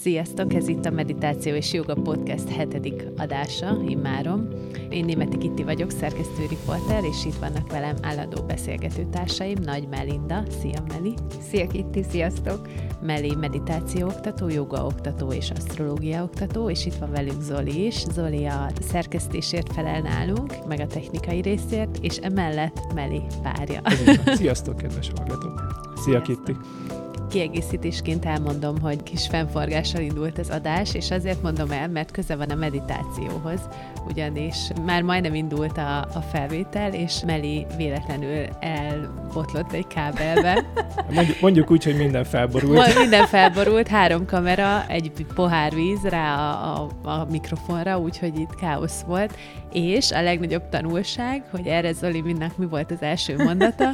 Sziasztok, ez itt a Meditáció és Joga Podcast hetedik adása, immárom. Én Németi Kitti vagyok, szerkesztő riporter, és itt vannak velem állandó beszélgető társaim, Nagy Melinda, szia Meli! Szia Kitti, sziasztok! Meli meditáció oktató, joga oktató és asztrológia oktató, és itt van velünk Zoli is. Zoli a szerkesztésért felel nálunk, meg a technikai részért, és emellett Meli párja. Sziasztok, kedves hallgatók! Szia Sziasztok. Kitti! Kiegészítésként elmondom, hogy kis fennforgással indult az adás, és azért mondom el, mert köze van a meditációhoz, ugyanis már majdnem indult a, a felvétel, és Meli véletlenül elbotlott egy kábelbe. Mondjuk, mondjuk úgy, hogy minden felborult. Minden felborult, három kamera, egy pohár víz rá a, a, a mikrofonra, úgyhogy itt káosz volt, és a legnagyobb tanulság, hogy erre Zoli mindnak mi volt az első mondata,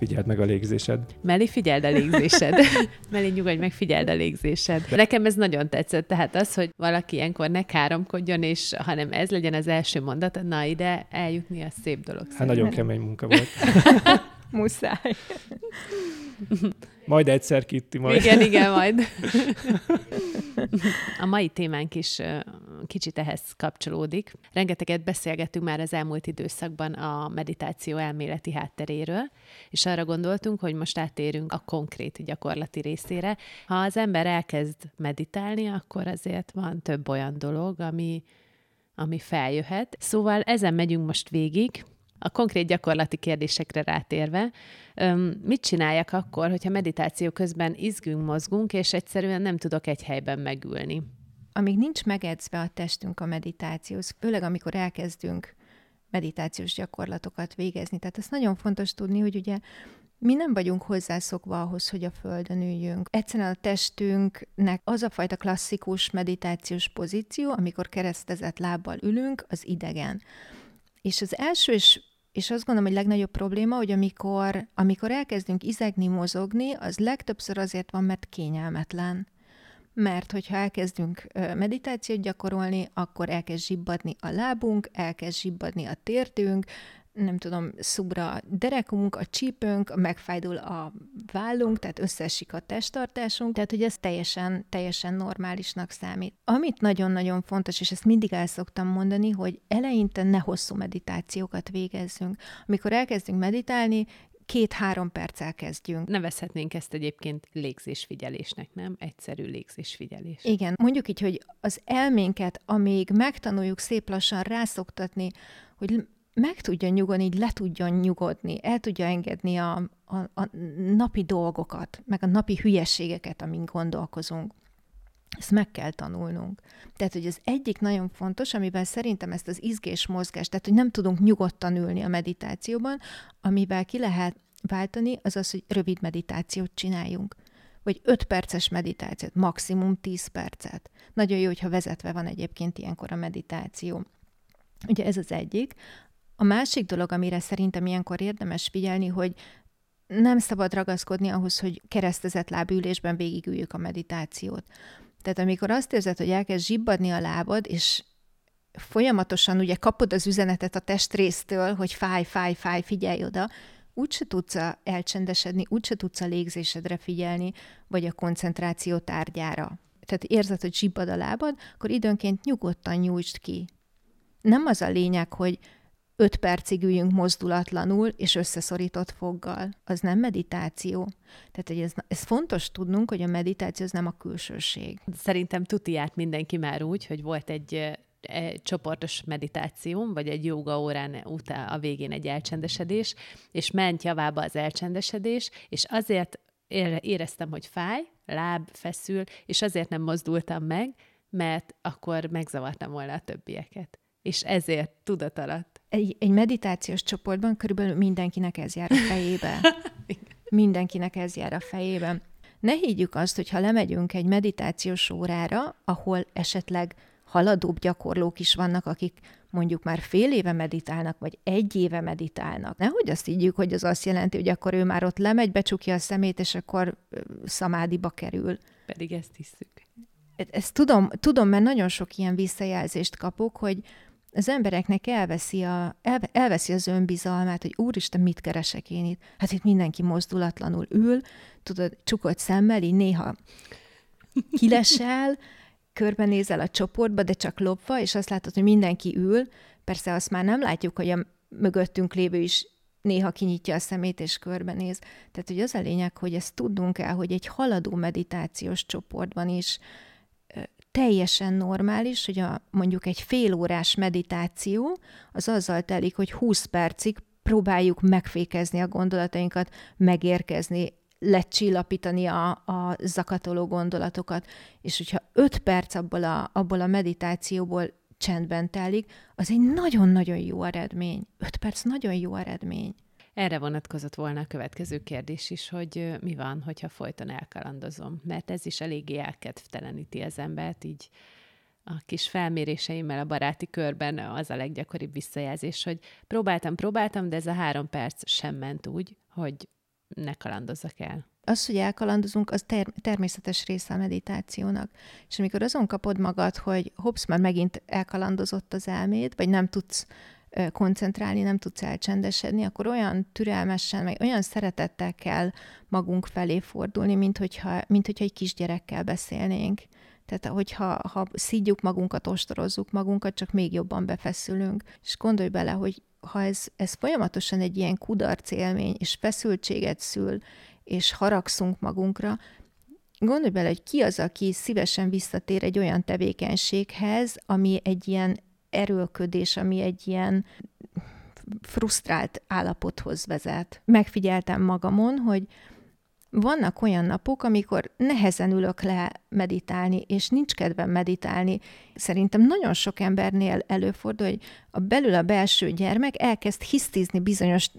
Figyeld meg a légzésed. Meli, figyeld a légzésed. Meli, nyugodj meg, figyeld a légzésed. Nekem ez nagyon tetszett, tehát az, hogy valaki ilyenkor ne káromkodjon, és hanem ez legyen az első mondat, na ide eljutni, a szép dolog. Hát nagyon kemény munka volt. Muszáj. Majd egyszer, Kitti, majd. Igen, igen, majd. A mai témánk is kicsit ehhez kapcsolódik. Rengeteget beszélgettünk már az elmúlt időszakban a meditáció elméleti hátteréről, és arra gondoltunk, hogy most áttérünk a konkrét gyakorlati részére. Ha az ember elkezd meditálni, akkor azért van több olyan dolog, ami, ami feljöhet. Szóval ezen megyünk most végig, a konkrét gyakorlati kérdésekre rátérve, mit csináljak akkor, hogyha meditáció közben izgünk, mozgunk, és egyszerűen nem tudok egy helyben megülni? Amíg nincs megedzve a testünk a meditációhoz, főleg amikor elkezdünk meditációs gyakorlatokat végezni. Tehát ez nagyon fontos tudni, hogy ugye mi nem vagyunk hozzászokva ahhoz, hogy a földön üljünk. Egyszerűen a testünknek az a fajta klasszikus meditációs pozíció, amikor keresztezett lábbal ülünk, az idegen. És az első és és azt gondolom, hogy legnagyobb probléma, hogy amikor, amikor elkezdünk izegni, mozogni, az legtöbbször azért van, mert kényelmetlen. Mert hogyha elkezdünk meditációt gyakorolni, akkor elkezd zsibbadni a lábunk, elkezd zsibbadni a térdünk, nem tudom, szubra a derekunk, a csípőnk, megfájdul a vállunk, tehát összesik a testtartásunk, tehát hogy ez teljesen, teljesen normálisnak számít. Amit nagyon-nagyon fontos, és ezt mindig el szoktam mondani, hogy eleinte ne hosszú meditációkat végezzünk. Amikor elkezdünk meditálni, két-három perccel kezdjünk. Nevezhetnénk ezt egyébként légzésfigyelésnek, nem? Egyszerű légzésfigyelés. Igen, mondjuk így, hogy az elménket, amíg megtanuljuk szép lassan rászoktatni, hogy meg tudja nyugodni, így le tudjon nyugodni, el tudja engedni a, a, a napi dolgokat, meg a napi hülyeségeket, amin gondolkozunk. Ezt meg kell tanulnunk. Tehát, hogy az egyik nagyon fontos, amivel szerintem ezt az izgés mozgás, tehát, hogy nem tudunk nyugodtan ülni a meditációban, amivel ki lehet váltani, az az, hogy rövid meditációt csináljunk. Vagy 5 perces meditációt, maximum 10 percet. Nagyon jó, hogyha vezetve van egyébként ilyenkor a meditáció. Ugye ez az egyik. A másik dolog, amire szerintem ilyenkor érdemes figyelni, hogy nem szabad ragaszkodni ahhoz, hogy keresztezett lábülésben végigüljük a meditációt. Tehát amikor azt érzed, hogy elkezd zsibbadni a lábad, és folyamatosan ugye kapod az üzenetet a testrésztől, hogy fáj, fáj, fáj, figyelj oda, úgyse tudsz elcsendesedni, úgyse tudsz a légzésedre figyelni, vagy a koncentráció tárgyára. Tehát érzed, hogy zsibbad a lábad, akkor időnként nyugodtan nyújtsd ki. Nem az a lényeg, hogy öt percig üljünk mozdulatlanul és összeszorított foggal. Az nem meditáció. Tehát hogy ez, ez fontos tudnunk, hogy a meditáció az nem a külsőség. Szerintem tuti át mindenki már úgy, hogy volt egy egy csoportos meditáció, vagy egy joga órán után a végén egy elcsendesedés, és ment javába az elcsendesedés, és azért éreztem, hogy fáj, láb feszül, és azért nem mozdultam meg, mert akkor megzavartam volna a többieket. És ezért tudat alatt egy, egy meditációs csoportban körülbelül mindenkinek ez jár a fejébe. mindenkinek ez jár a fejében. Ne higgyük azt, hogy ha lemegyünk egy meditációs órára, ahol esetleg haladóbb gyakorlók is vannak, akik mondjuk már fél éve meditálnak, vagy egy éve meditálnak. Nehogy azt higgyük, hogy az azt jelenti, hogy akkor ő már ott lemegy, becsukja a szemét, és akkor szamádiba kerül. Pedig ezt hiszük. E-, ezt tudom, tudom, mert nagyon sok ilyen visszajelzést kapok, hogy az embereknek elveszi, a, el, elveszi az önbizalmát, hogy úristen, mit keresek én itt? Hát itt mindenki mozdulatlanul ül, tudod, csukott szemmel, így néha kilesel, körbenézel a csoportba, de csak lopva, és azt látod, hogy mindenki ül. Persze azt már nem látjuk, hogy a mögöttünk lévő is néha kinyitja a szemét és körbenéz. Tehát, hogy az a lényeg, hogy ezt tudnunk el, hogy egy haladó meditációs csoportban is teljesen normális, hogy a, mondjuk egy félórás meditáció az azzal telik, hogy 20 percig próbáljuk megfékezni a gondolatainkat, megérkezni, lecsillapítani a, a zakatoló gondolatokat, és hogyha 5 perc abból a, abból a meditációból csendben telik, az egy nagyon-nagyon jó eredmény. 5 perc nagyon jó eredmény. Erre vonatkozott volna a következő kérdés is, hogy mi van, hogyha folyton elkalandozom, mert ez is eléggé elkedvteleníti az embert, így a kis felméréseimmel a baráti körben az a leggyakoribb visszajelzés, hogy próbáltam, próbáltam, de ez a három perc sem ment úgy, hogy ne kalandozzak el. Az, hogy elkalandozunk, az ter- természetes része a meditációnak. És amikor azon kapod magad, hogy hopsz, már megint elkalandozott az elméd, vagy nem tudsz koncentrálni, nem tudsz elcsendesedni, akkor olyan türelmesen, meg olyan szeretettel kell magunk felé fordulni, mint hogyha, mint hogyha egy kisgyerekkel beszélnénk. Tehát, hogyha ha szídjuk magunkat, ostorozzuk magunkat, csak még jobban befeszülünk. És gondolj bele, hogy ha ez, ez folyamatosan egy ilyen kudarc élmény, és feszültséget szül, és haragszunk magunkra, gondolj bele, hogy ki az, aki szívesen visszatér egy olyan tevékenységhez, ami egy ilyen erőlködés, ami egy ilyen frusztrált állapothoz vezet. Megfigyeltem magamon, hogy vannak olyan napok, amikor nehezen ülök le meditálni, és nincs kedvem meditálni. Szerintem nagyon sok embernél előfordul, hogy a belül a belső gyermek elkezd hisztizni bizonyos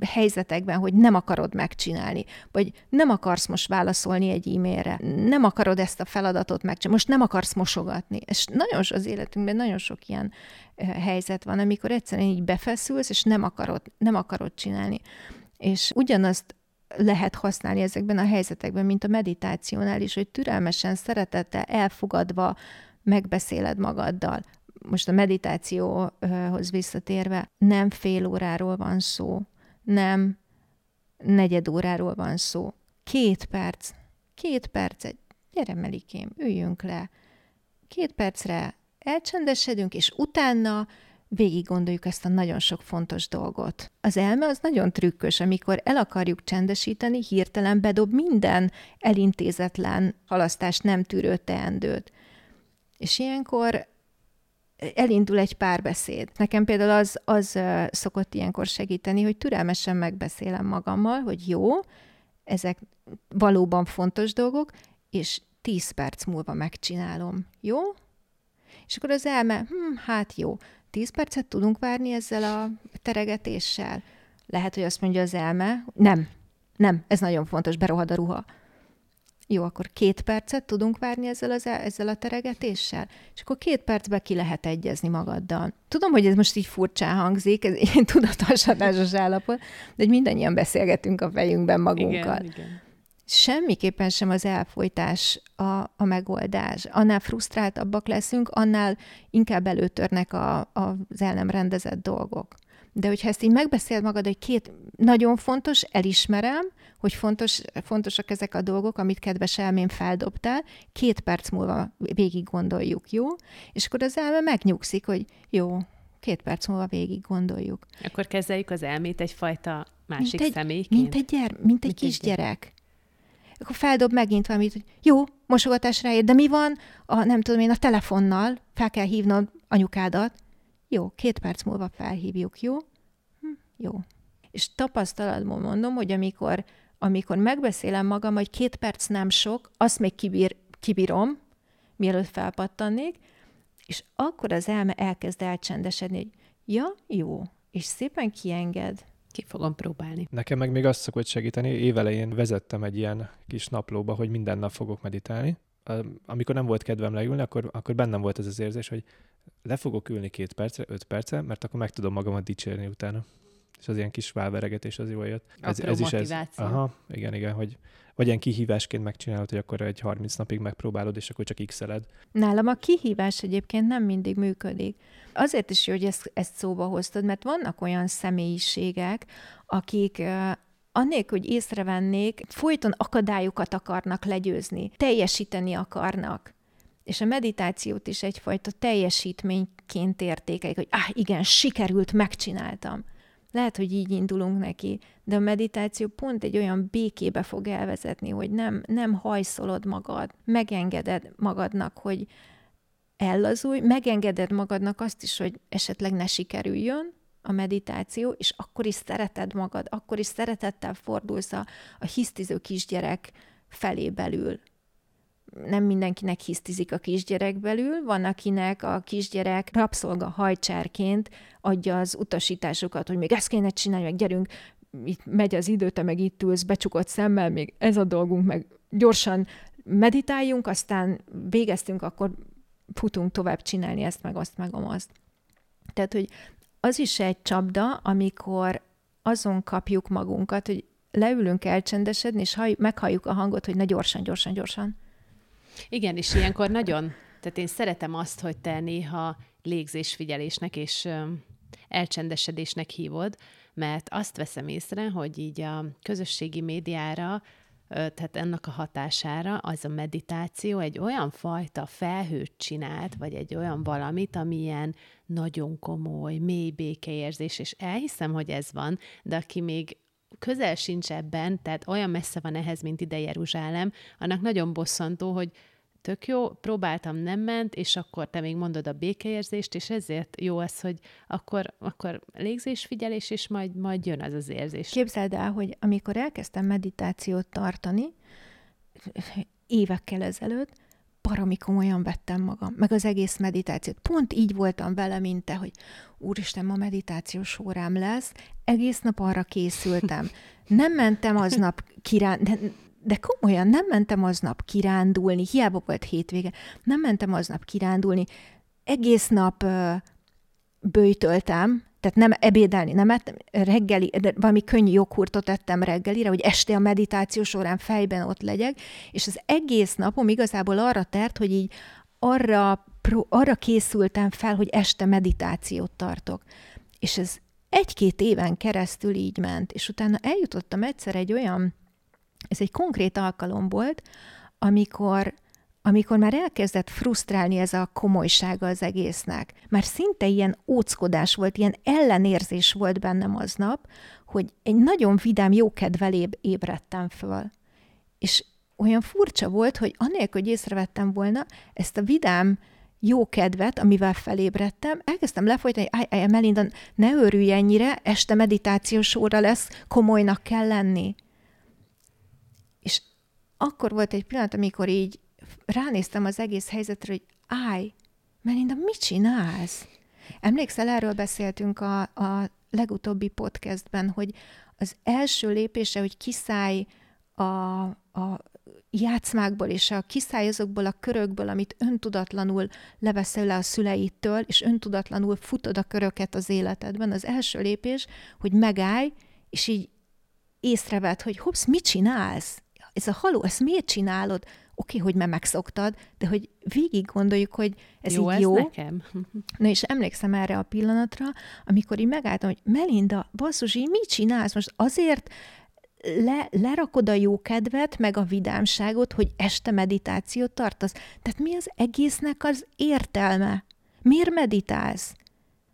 helyzetekben, hogy nem akarod megcsinálni, vagy nem akarsz most válaszolni egy e-mailre, nem akarod ezt a feladatot megcsinálni, most nem akarsz mosogatni. És nagyon az életünkben nagyon sok ilyen helyzet van, amikor egyszerűen így befeszülsz, és nem akarod, nem akarod csinálni. És ugyanazt lehet használni ezekben a helyzetekben, mint a meditációnál is, hogy türelmesen, szeretettel, elfogadva megbeszéled magaddal. Most a meditációhoz visszatérve, nem fél óráról van szó, nem negyed óráról van szó. Két perc, két percet, gyere Melikém, üljünk le. Két percre elcsendesedünk, és utána végig gondoljuk ezt a nagyon sok fontos dolgot. Az elme az nagyon trükkös, amikor el akarjuk csendesíteni, hirtelen bedob minden elintézetlen halasztást nem tűrő teendőt. És ilyenkor elindul egy párbeszéd. Nekem például az, az szokott ilyenkor segíteni, hogy türelmesen megbeszélem magammal, hogy jó, ezek valóban fontos dolgok, és tíz perc múlva megcsinálom. Jó? És akkor az elme, hm, hát jó, tíz percet tudunk várni ezzel a teregetéssel? Lehet, hogy azt mondja az elme, nem, nem, ez nagyon fontos, berohad a ruha. Jó, akkor két percet tudunk várni ezzel, az, ezzel a teregetéssel? És akkor két percben ki lehet egyezni magaddal. Tudom, hogy ez most így furcsán hangzik, ez egy tudatoshatásos állapot, de hogy mindannyian beszélgetünk a fejünkben magunkkal. Igen, igen. Semmiképpen sem az elfolytás a, a megoldás. Annál frusztráltabbak leszünk, annál inkább előtörnek a, a, az el nem rendezett dolgok. De hogyha ezt így megbeszél magad, hogy két nagyon fontos, elismerem, hogy fontos, fontosak ezek a dolgok, amit kedves elmém feldobtál, két perc múlva végig gondoljuk, jó? És akkor az elme megnyugszik, hogy jó, két perc múlva végig gondoljuk. Akkor kezeljük az elmét egyfajta másik mint egy, személyként? Mint egy, gyere, mint egy mint kisgyerek. Akkor feldob megint valamit, hogy jó, mosogatás ráér, de mi van a, nem tudom én, a telefonnal, fel kell hívnod anyukádat. Jó, két perc múlva felhívjuk, jó? Hm, jó. És tapasztalatból mondom, hogy amikor amikor megbeszélem magam, hogy két perc nem sok, azt még kibír, kibírom, mielőtt felpattannék, és akkor az elme elkezd elcsendesedni, hogy ja, jó, és szépen kienged. Ki fogom próbálni. Nekem meg még azt szokott segíteni, évelején vezettem egy ilyen kis naplóba, hogy minden nap fogok meditálni. Amikor nem volt kedvem leülni, akkor, akkor bennem volt ez az érzés, hogy le fogok ülni két percre, öt percre, mert akkor meg tudom magamat dicsérni utána és az ilyen kis válveregetés az jól jött. Ez, ez is ez. Aha, igen, igen, hogy vagy ilyen kihívásként megcsinálod, hogy akkor egy 30 napig megpróbálod, és akkor csak x-eled. Nálam a kihívás egyébként nem mindig működik. Azért is jó, hogy ezt, ezt szóba hoztad, mert vannak olyan személyiségek, akik annélkül, hogy észrevennék, folyton akadályokat akarnak legyőzni, teljesíteni akarnak. És a meditációt is egyfajta teljesítményként értékelik, hogy ah, igen, sikerült, megcsináltam. Lehet, hogy így indulunk neki, de a meditáció pont egy olyan békébe fog elvezetni, hogy nem, nem hajszolod magad, megengeded magadnak, hogy ellazulj, megengeded magadnak azt is, hogy esetleg ne sikerüljön a meditáció, és akkor is szereted magad, akkor is szeretettel fordulsz a, a hisztiző kisgyerek felé belül, nem mindenkinek hisztizik a kisgyerek belül, van, akinek a kisgyerek rabszolga hajcsárként adja az utasításokat, hogy még ezt kéne csinálni, meg gyerünk, itt megy az idő, te meg itt ülsz becsukott szemmel, még ez a dolgunk, meg gyorsan meditáljunk, aztán végeztünk, akkor futunk tovább csinálni ezt, meg azt, meg azt. Tehát, hogy az is egy csapda, amikor azon kapjuk magunkat, hogy leülünk elcsendesedni, és halljuk, meghalljuk a hangot, hogy ne gyorsan, gyorsan, gyorsan. Igen, és ilyenkor nagyon, tehát én szeretem azt, hogy te néha légzésfigyelésnek és elcsendesedésnek hívod, mert azt veszem észre, hogy így a közösségi médiára, tehát ennek a hatására az a meditáció egy olyan fajta felhőt csinált, vagy egy olyan valamit, ami ilyen nagyon komoly, mély békeérzés, és elhiszem, hogy ez van, de aki még közel sincs ebben, tehát olyan messze van ehhez, mint ide Jeruzsálem, annak nagyon bosszantó, hogy tök jó, próbáltam, nem ment, és akkor te még mondod a békeérzést, és ezért jó az, hogy akkor, akkor légzésfigyelés, és majd, majd jön az az érzés. Képzeld el, hogy amikor elkezdtem meditációt tartani, évekkel ezelőtt, baromi komolyan vettem magam, meg az egész meditációt. Pont így voltam vele, mint te, hogy úristen, ma meditációs órám lesz, egész nap arra készültem. Nem mentem aznap kirán, de, de komolyan nem mentem aznap kirándulni, hiába volt hétvége, nem mentem aznap kirándulni, egész nap bőjtöltem, tehát nem ebédelni, nem ettem, reggeli, de valami könnyű joghurtot ettem reggelire, hogy este a meditáció során fejben ott legyek, és az egész napom igazából arra tert, hogy így arra, arra készültem fel, hogy este meditációt tartok. És ez egy-két éven keresztül így ment, és utána eljutottam egyszer egy olyan, ez egy konkrét alkalom volt, amikor amikor már elkezdett frusztrálni ez a komolysága az egésznek, már szinte ilyen óckodás volt, ilyen ellenérzés volt bennem aznap, hogy egy nagyon vidám, jókedvel ébredtem föl. És olyan furcsa volt, hogy anélkül, hogy észrevettem volna, ezt a vidám jó kedvet, amivel felébredtem, elkezdtem lefolytani, hogy állj, Melinda, ne örülj ennyire, este meditációs óra lesz, komolynak kell lenni. És akkor volt egy pillanat, amikor így ránéztem az egész helyzetre, hogy állj, Melinda, mit csinálsz? Emlékszel, erről beszéltünk a, a legutóbbi podcastben, hogy az első lépése, hogy kiszállj a, a játszmákból és a kiszállj azokból a körökből, amit öntudatlanul leveszel le a szüleitől, és öntudatlanul futod a köröket az életedben. Az első lépés, hogy megállj, és így észreved, hogy hopsz, mit csinálsz? Ez a haló, ezt miért csinálod? Oké, hogy már megszoktad, de hogy végig gondoljuk, hogy ez jó, így ez jó. nekem. Na és emlékszem erre a pillanatra, amikor így megálltam, hogy Melinda, basszus, így mit csinálsz most? Azért le, lerakod a jó kedvet, meg a vidámságot, hogy este meditációt tartasz. Tehát mi az egésznek az értelme? Miért meditálsz?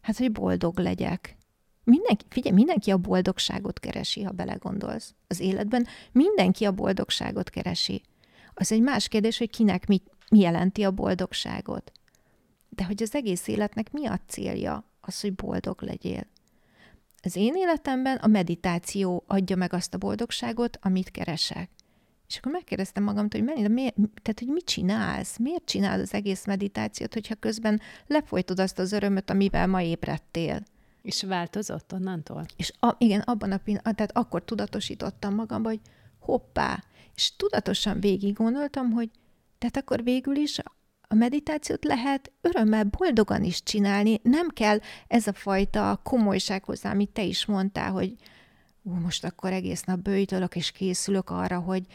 Hát, hogy boldog legyek. Mindenki, figyelj, mindenki a boldogságot keresi, ha belegondolsz. Az életben mindenki a boldogságot keresi. Az egy más kérdés, hogy kinek mi, mi jelenti a boldogságot. De hogy az egész életnek mi a célja? Az, hogy boldog legyél. Az én életemben a meditáció adja meg azt a boldogságot, amit keresek. És akkor megkérdeztem magamtól, hogy mennyi, miért, tehát, hogy mit csinálsz? Miért csinálod az egész meditációt, hogyha közben lefolytod azt az örömöt, amivel ma ébredtél? És változott onnantól? És a, igen, abban a pillanatban, tehát akkor tudatosítottam magamba, hogy hoppá, és tudatosan végig gondoltam, hogy tehát akkor végül is a meditációt lehet örömmel, boldogan is csinálni. Nem kell ez a fajta komolyság hozzá, amit te is mondtál, hogy ú, most akkor egész nap bőjtölök, és készülök arra, hogy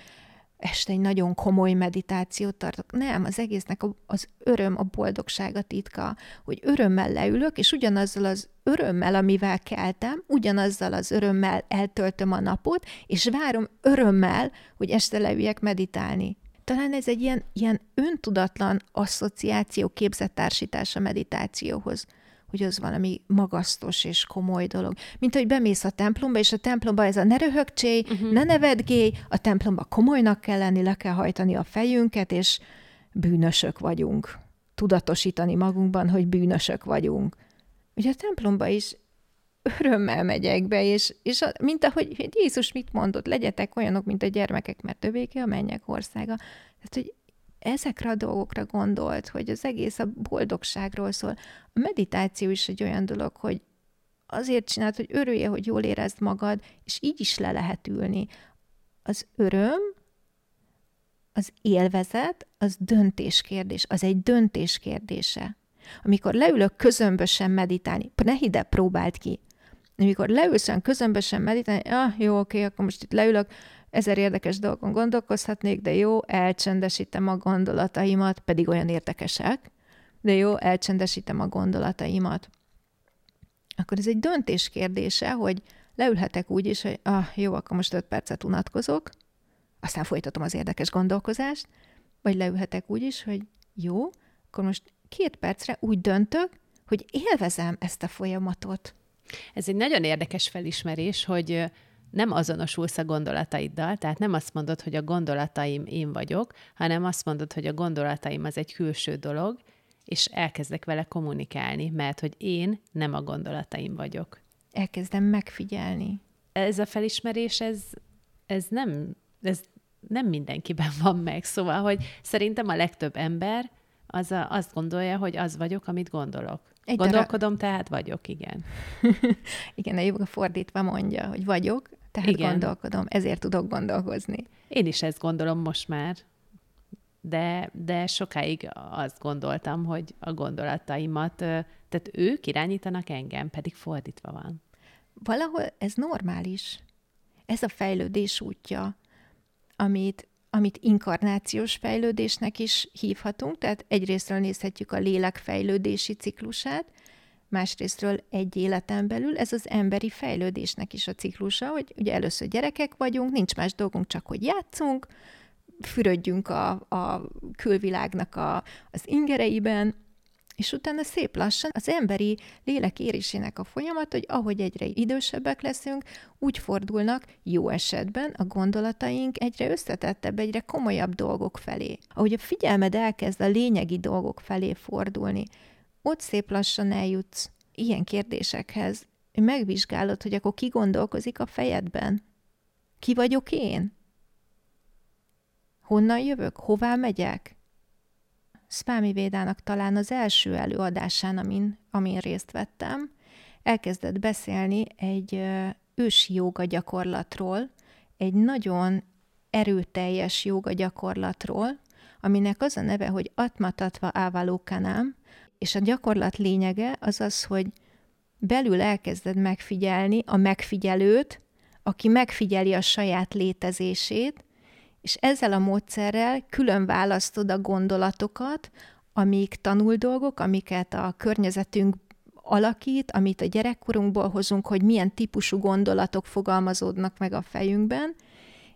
este egy nagyon komoly meditációt tartok. Nem, az egésznek az öröm, a boldogság a titka, hogy örömmel leülök, és ugyanazzal az örömmel, amivel keltem, ugyanazzal az örömmel eltöltöm a napot, és várom örömmel, hogy este leüljek meditálni. Talán ez egy ilyen, ilyen öntudatlan asszociáció, képzettársítás a meditációhoz hogy az valami magasztos és komoly dolog. Mint hogy bemész a templomba, és a templomba ez a ne röhögcséj, uh-huh. ne nevedgélj, a templomba komolynak kell lenni, le kell hajtani a fejünket, és bűnösök vagyunk. Tudatosítani magunkban, hogy bűnösök vagyunk. Ugye a templomba is örömmel megyek be, és, és a, mint ahogy Jézus mit mondott, legyetek olyanok, mint a gyermekek, mert többéké a mennyek országa. Tehát, hogy ezekre a dolgokra gondolt, hogy az egész a boldogságról szól. A meditáció is egy olyan dolog, hogy azért csinált, hogy örülje, hogy jól érezd magad, és így is le lehet ülni. Az öröm, az élvezet, az döntéskérdés, az egy döntés kérdése. Amikor leülök közömbösen meditálni, ne hide próbált ki. Amikor leülsz olyan közömbösen meditálni, ah, jó, oké, akkor most itt leülök, ezer érdekes dolgon gondolkozhatnék, de jó, elcsendesítem a gondolataimat, pedig olyan érdekesek, de jó, elcsendesítem a gondolataimat. Akkor ez egy döntés kérdése, hogy leülhetek úgy is, hogy ah, jó, akkor most öt percet unatkozok, aztán folytatom az érdekes gondolkozást, vagy leülhetek úgy is, hogy jó, akkor most két percre úgy döntök, hogy élvezem ezt a folyamatot. Ez egy nagyon érdekes felismerés, hogy nem azonosulsz a gondolataiddal, tehát nem azt mondod, hogy a gondolataim én vagyok, hanem azt mondod, hogy a gondolataim az egy külső dolog, és elkezdek vele kommunikálni, mert hogy én nem a gondolataim vagyok. Elkezdem megfigyelni. Ez a felismerés, ez, ez nem, ez nem mindenkiben van meg, szóval, hogy szerintem a legtöbb ember az a, azt gondolja, hogy az vagyok, amit gondolok. Egy Gondolkodom, darab... tehát vagyok, igen. igen, a joga fordítva mondja, hogy vagyok, tehát Igen. gondolkodom, ezért tudok gondolkozni. Én is ezt gondolom most már, de, de sokáig azt gondoltam, hogy a gondolataimat, tehát ők irányítanak engem, pedig fordítva van. Valahol ez normális. Ez a fejlődés útja, amit, amit inkarnációs fejlődésnek is hívhatunk, tehát egyrésztről nézhetjük a lélek fejlődési ciklusát, másrésztről egy életen belül ez az emberi fejlődésnek is a ciklusa, hogy ugye először gyerekek vagyunk, nincs más dolgunk, csak hogy játszunk, fürödjünk a, a külvilágnak a, az ingereiben, és utána szép lassan az emberi lélek érésének a folyamat, hogy ahogy egyre idősebbek leszünk, úgy fordulnak jó esetben a gondolataink egyre összetettebb, egyre komolyabb dolgok felé. Ahogy a figyelmed elkezd a lényegi dolgok felé fordulni, ott szép lassan eljutsz ilyen kérdésekhez, hogy megvizsgálod, hogy akkor ki gondolkozik a fejedben. Ki vagyok én? Honnan jövök? Hová megyek? Szpámi Védának talán az első előadásán, amin, amin részt vettem, elkezdett beszélni egy ősi joga gyakorlatról, egy nagyon erőteljes joga gyakorlatról, aminek az a neve, hogy Atmatatva Ávalókanám, és a gyakorlat lényege az az, hogy belül elkezded megfigyelni a megfigyelőt, aki megfigyeli a saját létezését, és ezzel a módszerrel külön választod a gondolatokat, amik tanul dolgok, amiket a környezetünk alakít, amit a gyerekkorunkból hozunk, hogy milyen típusú gondolatok fogalmazódnak meg a fejünkben,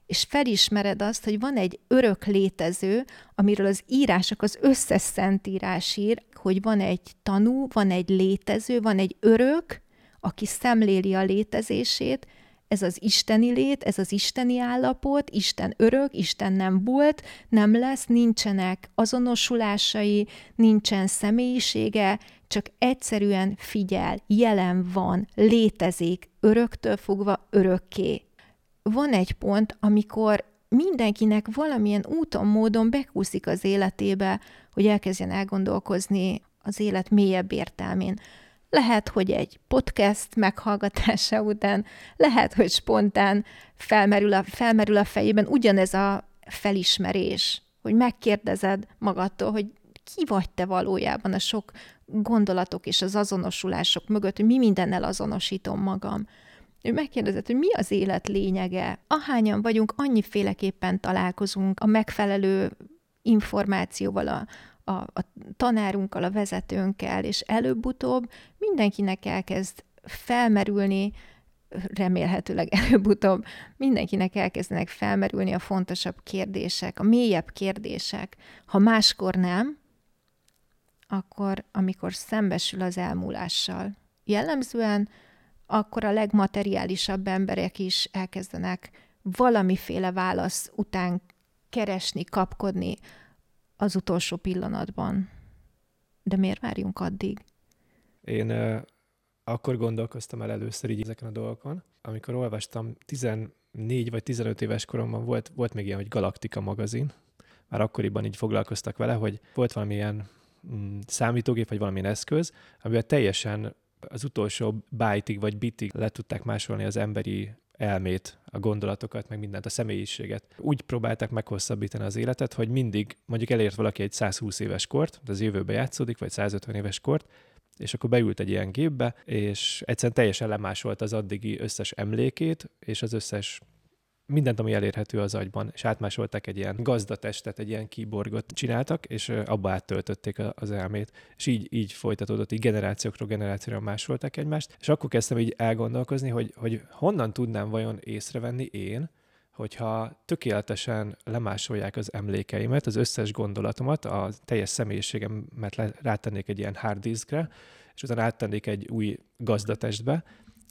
és felismered azt, hogy van egy örök létező, amiről az írások, az összes szentírás ír, hogy van egy tanú, van egy létező, van egy örök, aki szemléli a létezését, ez az isteni lét, ez az isteni állapot, Isten örök, Isten nem volt, nem lesz, nincsenek azonosulásai, nincsen személyisége, csak egyszerűen figyel, jelen van, létezik, öröktől fogva örökké. Van egy pont, amikor mindenkinek valamilyen úton, módon bekúszik az életébe, hogy elkezdjen elgondolkozni az élet mélyebb értelmén. Lehet, hogy egy podcast meghallgatása után, lehet, hogy spontán felmerül a, felmerül a fejében ugyanez a felismerés, hogy megkérdezed magadtól, hogy ki vagy te valójában a sok gondolatok és az azonosulások mögött, hogy mi mindennel azonosítom magam. Ő megkérdezett, hogy mi az élet lényege. Ahányan vagyunk, annyiféleképpen találkozunk a megfelelő információval, a, a, a tanárunkkal, a vezetőnkkel, és előbb-utóbb mindenkinek elkezd felmerülni, remélhetőleg előbb-utóbb mindenkinek elkezdenek felmerülni a fontosabb kérdések, a mélyebb kérdések. Ha máskor nem, akkor amikor szembesül az elmúlással. Jellemzően akkor a legmateriálisabb emberek is elkezdenek valamiféle válasz után keresni, kapkodni az utolsó pillanatban. De miért várjunk addig? Én akkor gondolkoztam el először így ezeken a dolgokon, amikor olvastam 14 vagy 15 éves koromban volt, volt még ilyen, hogy Galaktika magazin, már akkoriban így foglalkoztak vele, hogy volt valamilyen mm, számítógép, vagy valamilyen eszköz, amivel teljesen az utolsó bájtig vagy bitig le tudták másolni az emberi elmét, a gondolatokat, meg mindent, a személyiséget. Úgy próbálták meghosszabbítani az életet, hogy mindig, mondjuk elért valaki egy 120 éves kort, de az jövőbe játszódik, vagy 150 éves kort, és akkor beült egy ilyen gépbe, és egyszerűen teljesen lemásolt az addigi összes emlékét, és az összes mindent, ami elérhető az agyban, és átmásolták egy ilyen gazdatestet, egy ilyen kiborgot csináltak, és abba áttöltötték az elmét. És így, így folytatódott, így generációkról generációra másolták egymást. És akkor kezdtem így elgondolkozni, hogy, hogy honnan tudnám vajon észrevenni én, hogyha tökéletesen lemásolják az emlékeimet, az összes gondolatomat, a teljes személyiségemet rátennék egy ilyen hard diskre, és utána áttennék egy új gazdatestbe,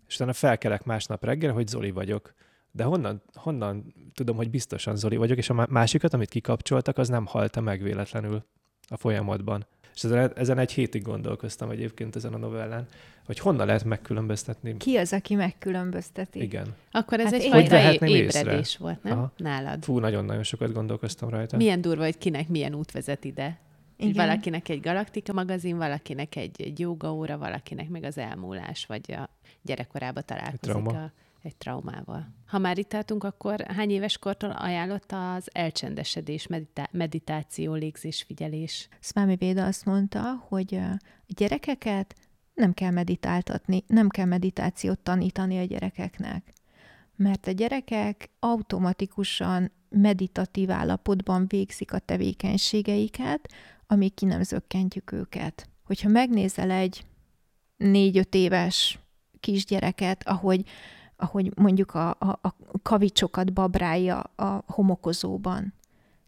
és utána felkelek másnap reggel, hogy Zoli vagyok de honnan, honnan tudom, hogy biztosan Zoli vagyok, és a másikat, amit kikapcsoltak, az nem halta meg véletlenül a folyamatban. És ezen, ezen egy hétig gondolkoztam egyébként ezen a novellán, hogy honnan lehet megkülönböztetni. Ki az, aki megkülönbözteti? Igen. Akkor ez hát egyfajta ébredés észre? volt, nem? Aha. Nálad. Fú, nagyon-nagyon sokat gondolkoztam rajta. Milyen durva, hogy kinek milyen út vezet ide. Igen. Valakinek egy Galaktika magazin, valakinek egy, egy óra, valakinek meg az elmúlás, vagy a gyerekkorába találkozik a egy traumával. Ha már itt álltunk, akkor hány éves kortól ajánlott az elcsendesedés, meditá- meditáció, légzés, figyelés? Szvámi Véda azt mondta, hogy a gyerekeket nem kell meditáltatni, nem kell meditációt tanítani a gyerekeknek. Mert a gyerekek automatikusan meditatív állapotban végzik a tevékenységeiket, amíg ki nem zökkentjük őket. Hogyha megnézel egy négy-öt éves kisgyereket, ahogy ahogy mondjuk a, a, a kavicsokat babrálja a homokozóban.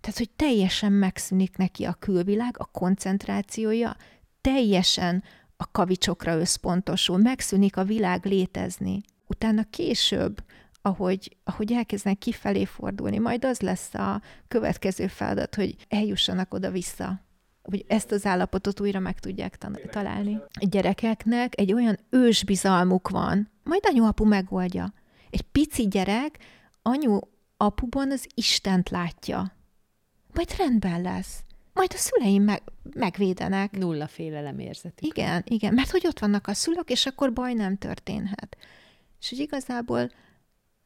Tehát, hogy teljesen megszűnik neki a külvilág, a koncentrációja, teljesen a kavicsokra összpontosul, megszűnik a világ létezni. Utána később, ahogy, ahogy elkezdenek kifelé fordulni, majd az lesz a következő feladat, hogy eljussanak oda-vissza hogy ezt az állapotot újra meg tudják találni. A gyerekeknek egy olyan ősbizalmuk van, majd anyu-apu megoldja. Egy pici gyerek anyu-apuban az Istent látja. Majd rendben lesz. Majd a szüleim meg, megvédenek. Nulla félelem érzeti. Igen, igen, mert hogy ott vannak a szülők, és akkor baj nem történhet. És hogy igazából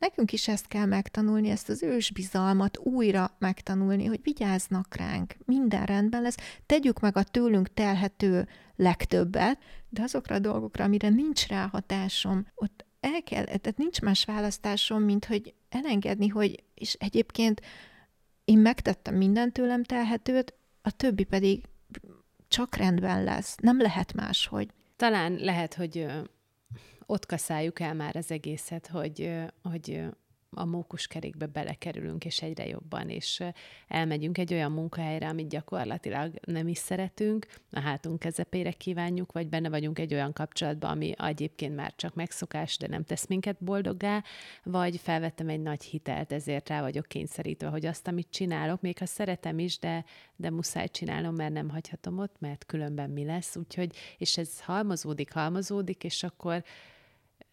Nekünk is ezt kell megtanulni, ezt az ősbizalmat újra megtanulni, hogy vigyáznak ránk, minden rendben lesz, tegyük meg a tőlünk telhető legtöbbet, de azokra a dolgokra, amire nincs ráhatásom, ott el kell, tehát nincs más választásom, mint hogy elengedni, hogy, és egyébként én megtettem minden tőlem telhetőt, a többi pedig csak rendben lesz. Nem lehet máshogy. Talán lehet, hogy ott kaszáljuk el már az egészet, hogy, hogy a mókuskerékbe belekerülünk, és egyre jobban, és elmegyünk egy olyan munkahelyre, amit gyakorlatilag nem is szeretünk, a hátunk kezepére kívánjuk, vagy benne vagyunk egy olyan kapcsolatban, ami egyébként már csak megszokás, de nem tesz minket boldoggá, vagy felvettem egy nagy hitelt, ezért rá vagyok kényszerítve, hogy azt, amit csinálok, még ha szeretem is, de, de muszáj csinálnom, mert nem hagyhatom ott, mert különben mi lesz, úgyhogy, és ez halmozódik, halmozódik, és akkor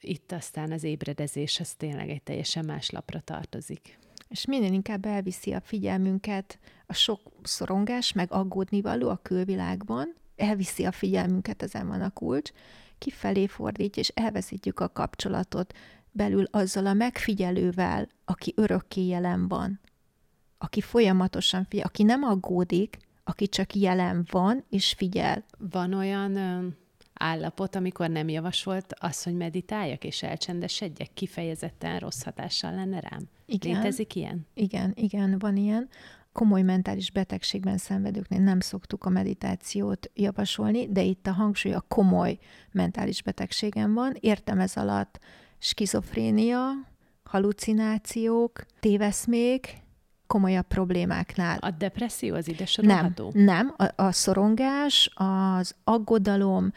itt aztán az ébredezés az tényleg egy teljesen más lapra tartozik. És minél inkább elviszi a figyelmünket a sok szorongás, meg aggódnivaló a külvilágban, elviszi a figyelmünket, ezen van a kulcs, kifelé fordítja, és elveszítjük a kapcsolatot belül azzal a megfigyelővel, aki örökké jelen van, aki folyamatosan figyel, aki nem aggódik, aki csak jelen van és figyel. Van olyan állapot, amikor nem javasolt az, hogy meditáljak és elcsendesedjek, kifejezetten rossz hatással lenne rám? Igen. Létezik ilyen? Igen, igen, van ilyen komoly mentális betegségben szenvedőknél nem szoktuk a meditációt javasolni, de itt a hangsúly a komoly mentális betegségen van. Értem ez alatt skizofrénia, halucinációk, téveszmék, komolyabb problémáknál. A depresszió az ide sorolható? Nem, nem. A, a szorongás, az aggodalom,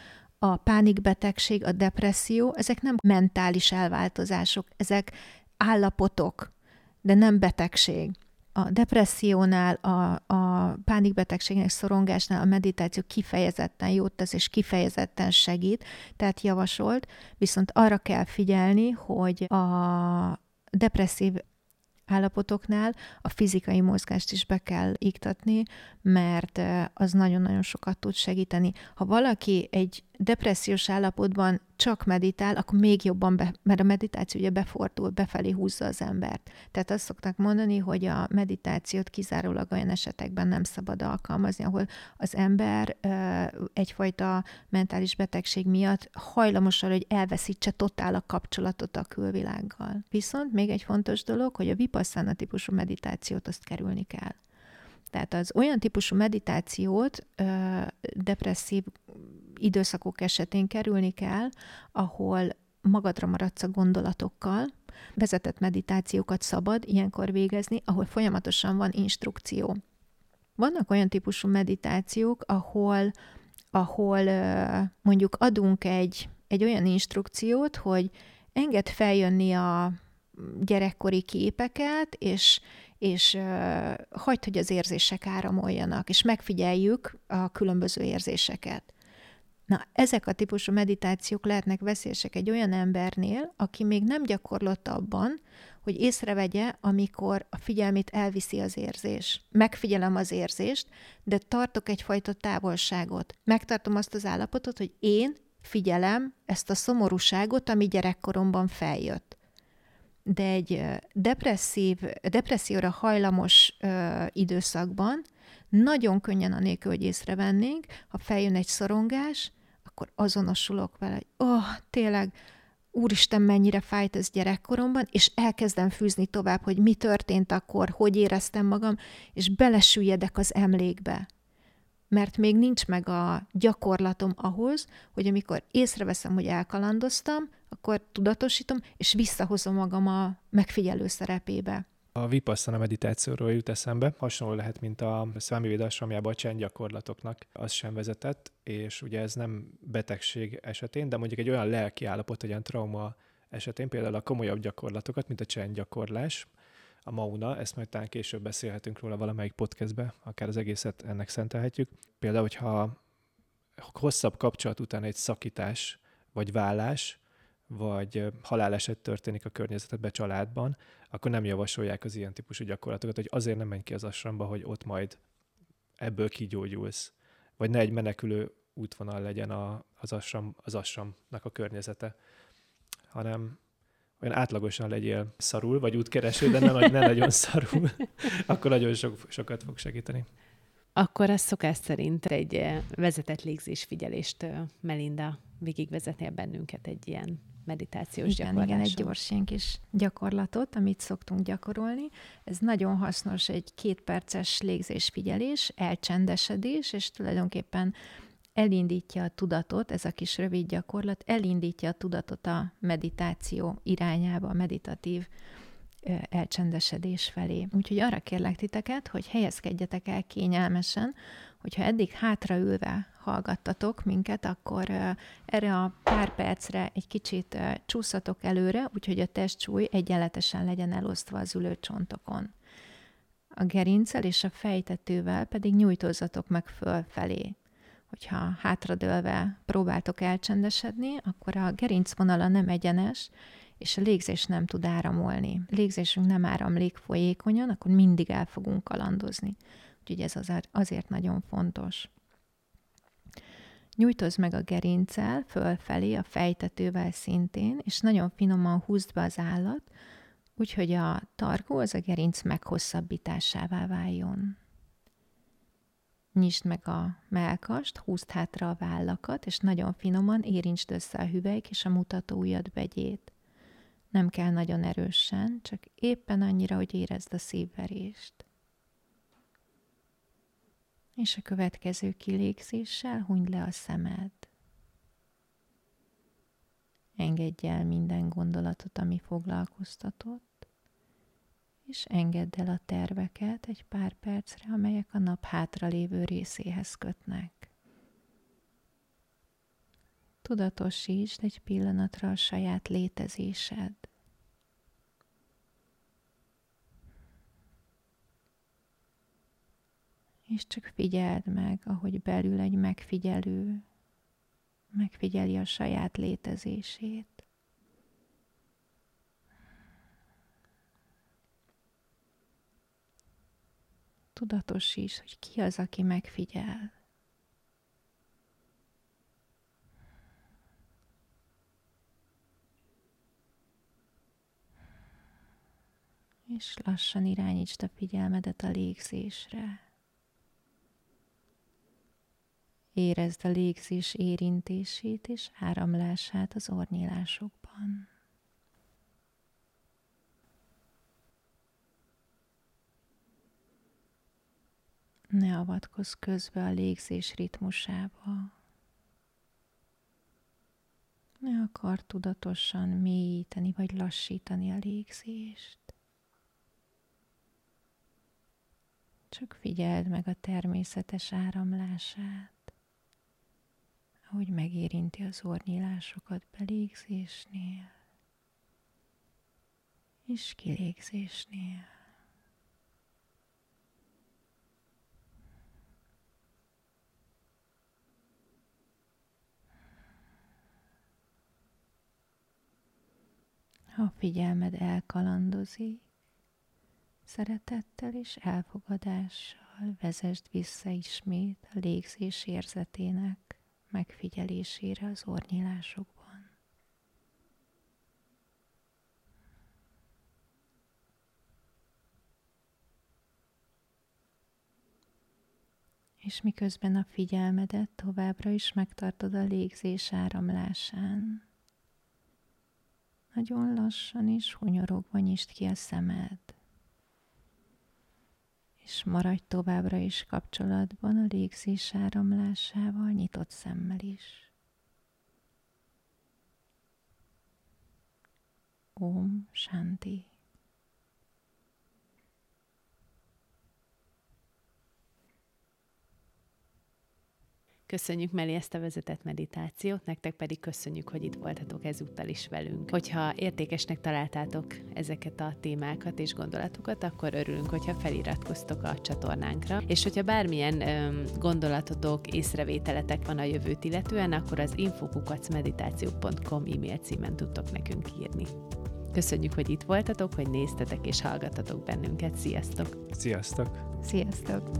a pánikbetegség, a depresszió, ezek nem mentális elváltozások, ezek állapotok, de nem betegség a depressziónál, a, a pánikbetegségnek, szorongásnál a meditáció kifejezetten jót tesz, és kifejezetten segít, tehát javasolt, viszont arra kell figyelni, hogy a depresszív állapotoknál a fizikai mozgást is be kell iktatni, mert az nagyon-nagyon sokat tud segíteni. Ha valaki egy depressziós állapotban csak meditál, akkor még jobban, be, mert a meditáció ugye befordul, befelé húzza az embert. Tehát azt szokták mondani, hogy a meditációt kizárólag olyan esetekben nem szabad alkalmazni, ahol az ember egyfajta mentális betegség miatt hajlamos arra, hogy elveszítse totál a kapcsolatot a külvilággal. Viszont még egy fontos dolog, hogy a vipasszana típusú meditációt azt kerülni kell. Tehát az olyan típusú meditációt depresszív időszakok esetén kerülni kell, ahol magadra maradsz a gondolatokkal, vezetett meditációkat szabad ilyenkor végezni, ahol folyamatosan van instrukció. Vannak olyan típusú meditációk, ahol, ahol mondjuk adunk egy, egy olyan instrukciót, hogy enged feljönni a gyerekkori képeket, és, és hagyd, hogy az érzések áramoljanak, és megfigyeljük a különböző érzéseket. Na, ezek a típusú meditációk lehetnek veszélyesek egy olyan embernél, aki még nem gyakorlott abban, hogy észrevegye, amikor a figyelmét elviszi az érzés. Megfigyelem az érzést, de tartok egyfajta távolságot. Megtartom azt az állapotot, hogy én figyelem ezt a szomorúságot, ami gyerekkoromban feljött de egy depresszív, depresszióra hajlamos ö, időszakban nagyon könnyen anélkül, hogy észrevennénk, ha feljön egy szorongás, akkor azonosulok vele, hogy oh, tényleg, úristen, mennyire fájt ez gyerekkoromban, és elkezdem fűzni tovább, hogy mi történt akkor, hogy éreztem magam, és belesüljedek az emlékbe. Mert még nincs meg a gyakorlatom ahhoz, hogy amikor észreveszem, hogy elkalandoztam, akkor tudatosítom, és visszahozom magam a megfigyelő szerepébe. A vipasszana meditációról jut eszembe, hasonló lehet, mint a Swami Védasramjában a csendgyakorlatoknak, az sem vezetett, és ugye ez nem betegség esetén, de mondjuk egy olyan lelki állapot, egy olyan trauma esetén, például a komolyabb gyakorlatokat, mint a csendgyakorlás, a Mauna, ezt majd talán később beszélhetünk róla valamelyik podcastbe, akár az egészet ennek szentelhetjük. Például, hogyha hosszabb kapcsolat után egy szakítás, vagy vállás, vagy haláleset történik a környezetedben, családban, akkor nem javasolják az ilyen típusú gyakorlatokat, hogy azért nem menj ki az asramba, hogy ott majd ebből kigyógyulsz. Vagy ne egy menekülő útvonal legyen a, az, asram, az asramnak a környezete, hanem olyan átlagosan legyél szarul, vagy útkereső, de ne, ne nagyon szarul, akkor nagyon sok, sokat fog segíteni. Akkor ez szokás szerint egy vezetett légzésfigyelést eh, Melinda végigvezetnél bennünket egy ilyen meditációs igen, gyakorláson. Igen, egy gyors ilyen kis gyakorlatot, amit szoktunk gyakorolni. Ez nagyon hasznos, egy két perces légzésfigyelés, elcsendesedés, és tulajdonképpen elindítja a tudatot, ez a kis rövid gyakorlat, elindítja a tudatot a meditáció irányába, a meditatív elcsendesedés felé. Úgyhogy arra kérlek titeket, hogy helyezkedjetek el kényelmesen, hogyha eddig hátraülve hallgattatok minket, akkor erre a pár percre egy kicsit csúszatok előre, úgyhogy a testsúly egyenletesen legyen elosztva az ülőcsontokon. A gerincel és a fejtetővel pedig nyújtózatok meg fölfelé hogyha hátradőlve próbáltok elcsendesedni, akkor a gerincvonala nem egyenes, és a légzés nem tud áramolni. A légzésünk nem áramlik folyékonyan, akkor mindig el fogunk kalandozni. Úgyhogy ez azért nagyon fontos. Nyújtozz meg a gerincel fölfelé, a fejtetővel szintén, és nagyon finoman húzd be az állat, úgyhogy a tarkó az a gerinc meghosszabbításává váljon. Nyisd meg a melkast, húzd hátra a vállakat, és nagyon finoman érintsd össze a hüvelyk és a mutató ujjad begyét. Nem kell nagyon erősen, csak éppen annyira, hogy érezd a szívverést. És a következő kilégzéssel hunyd le a szemed. Engedj el minden gondolatot, ami foglalkoztatott, és engedd el a terveket egy pár percre, amelyek a nap hátralévő részéhez kötnek. Tudatosítsd egy pillanatra a saját létezésed. És csak figyeld meg, ahogy belül egy megfigyelő megfigyeli a saját létezését. Tudatosíts, hogy ki az, aki megfigyel. És lassan irányítsd a figyelmedet a légzésre. Érezd a légzés érintését és áramlását az ornyilásokban. Ne avatkozz közbe a légzés ritmusába. Ne akar tudatosan mélyíteni vagy lassítani a légzést. Csak figyeld meg a természetes áramlását ahogy megérinti az ornyílásokat belégzésnél és kilégzésnél. Ha a figyelmed elkalandozik, szeretettel és elfogadással vezesd vissza ismét a légzés érzetének megfigyelésére az ornyilásokban. És miközben a figyelmedet továbbra is megtartod a légzés áramlásán, nagyon lassan és hunyorogva nyisd ki a szemed és maradj továbbra is kapcsolatban a légzés áramlásával, nyitott szemmel is. Om Shanti. Köszönjük Meli ezt a vezetett meditációt, nektek pedig köszönjük, hogy itt voltatok ezúttal is velünk. Hogyha értékesnek találtátok ezeket a témákat és gondolatokat, akkor örülünk, hogyha feliratkoztok a csatornánkra. És hogyha bármilyen öm, gondolatotok, észrevételetek van a jövőt illetően, akkor az infokukacmeditáció.com e-mail címen tudtok nekünk írni. Köszönjük, hogy itt voltatok, hogy néztetek és hallgattatok bennünket. Sziasztok! Sziasztok! Sziasztok!